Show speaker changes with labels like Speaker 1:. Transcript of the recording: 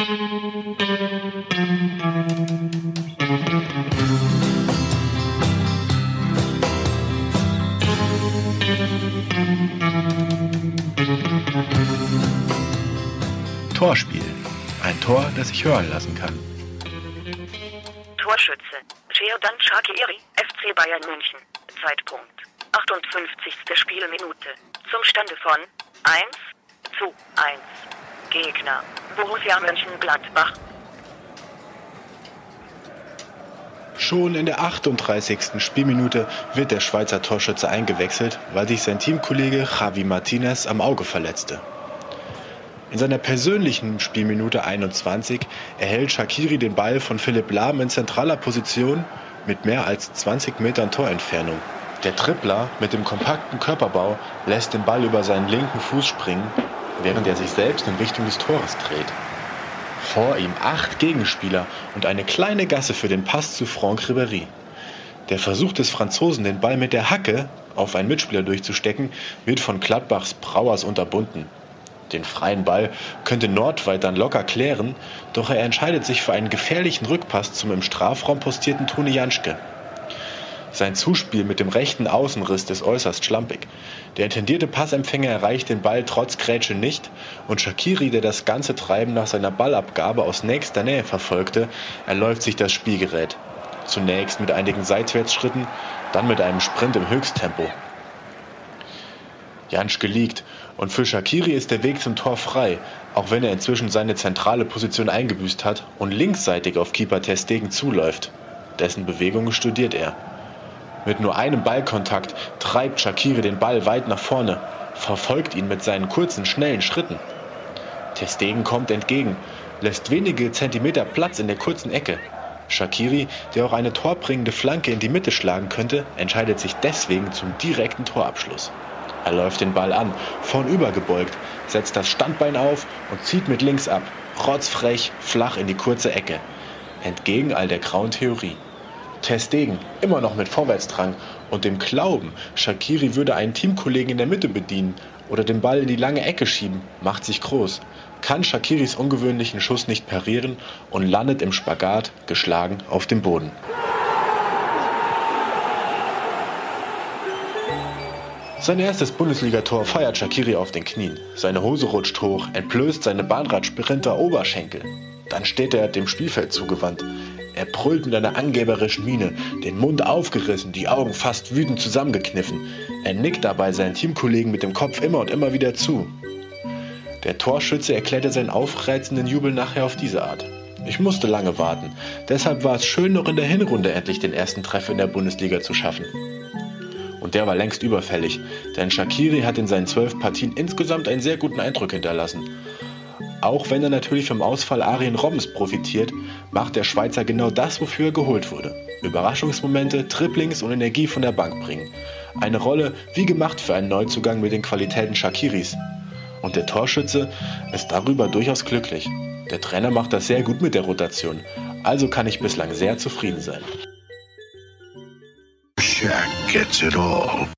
Speaker 1: Torspiel. Ein Tor, das sich hören lassen kann.
Speaker 2: Torschütze. Şerdan Şakiri, FC Bayern München. Zeitpunkt. 58. Spielminute. Zum Stande von 1 zu 1. Gegner. Borussia Mönchengladbach.
Speaker 1: Schon in der 38. Spielminute wird der Schweizer Torschütze eingewechselt, weil sich sein Teamkollege Javi Martinez am Auge verletzte. In seiner persönlichen Spielminute 21 erhält Shakiri den Ball von Philipp Lahm in zentraler Position mit mehr als 20 Metern Torentfernung. Der Tripler mit dem kompakten Körperbau lässt den Ball über seinen linken Fuß springen, während er sich selbst in Richtung des Tores dreht. Vor ihm acht Gegenspieler und eine kleine Gasse für den Pass zu Franck Ribéry. Der Versuch des Franzosen, den Ball mit der Hacke auf einen Mitspieler durchzustecken, wird von Gladbachs Brauers unterbunden. Den freien Ball könnte Nordweit dann locker klären, doch er entscheidet sich für einen gefährlichen Rückpass zum im Strafraum postierten Toni Janschke. Sein Zuspiel mit dem rechten Außenriss ist äußerst schlampig. Der intendierte Passempfänger erreicht den Ball trotz Grätsche nicht und Shakiri, der das ganze Treiben nach seiner Ballabgabe aus nächster Nähe verfolgte, erläuft sich das Spielgerät. Zunächst mit einigen Seitwärtsschritten, dann mit einem Sprint im Höchsttempo. Janschke liegt und für Shakiri ist der Weg zum Tor frei, auch wenn er inzwischen seine zentrale Position eingebüßt hat und linksseitig auf Keeper Testegen zuläuft. Dessen Bewegungen studiert er. Mit nur einem Ballkontakt treibt Shakiri den Ball weit nach vorne, verfolgt ihn mit seinen kurzen, schnellen Schritten. Testegen kommt entgegen, lässt wenige Zentimeter Platz in der kurzen Ecke. Shakiri, der auch eine torbringende Flanke in die Mitte schlagen könnte, entscheidet sich deswegen zum direkten Torabschluss. Er läuft den Ball an, vornüber gebeugt, setzt das Standbein auf und zieht mit links ab, rotzfrech, flach in die kurze Ecke. Entgegen all der grauen Theorie. Testegen, immer noch mit Vorwärtsdrang und dem Glauben, Shakiri würde einen Teamkollegen in der Mitte bedienen oder den Ball in die lange Ecke schieben, macht sich groß, kann Shakiris ungewöhnlichen Schuss nicht parieren und landet im Spagat, geschlagen, auf dem Boden. Sein erstes Bundesligator feiert Shakiri auf den Knien. Seine Hose rutscht hoch, entblößt seine Bahnradsprinter Oberschenkel. Dann steht er dem Spielfeld zugewandt. Er brüllt mit einer angeberischen Miene, den Mund aufgerissen, die Augen fast wütend zusammengekniffen. Er nickt dabei seinen Teamkollegen mit dem Kopf immer und immer wieder zu. Der Torschütze erklärte seinen aufreizenden Jubel nachher auf diese Art. Ich musste lange warten. Deshalb war es schön, noch in der Hinrunde endlich den ersten Treffer in der Bundesliga zu schaffen. Und der war längst überfällig, denn Shakiri hat in seinen zwölf Partien insgesamt einen sehr guten Eindruck hinterlassen. Auch wenn er natürlich vom Ausfall Arjen Robbens profitiert, macht der Schweizer genau das, wofür er geholt wurde. Überraschungsmomente, Triplings und Energie von der Bank bringen. Eine Rolle wie gemacht für einen Neuzugang mit den Qualitäten Shakiris. Und der Torschütze ist darüber durchaus glücklich. Der Trainer macht das sehr gut mit der Rotation, also kann ich bislang sehr zufrieden sein.
Speaker 3: Shaq gets it all.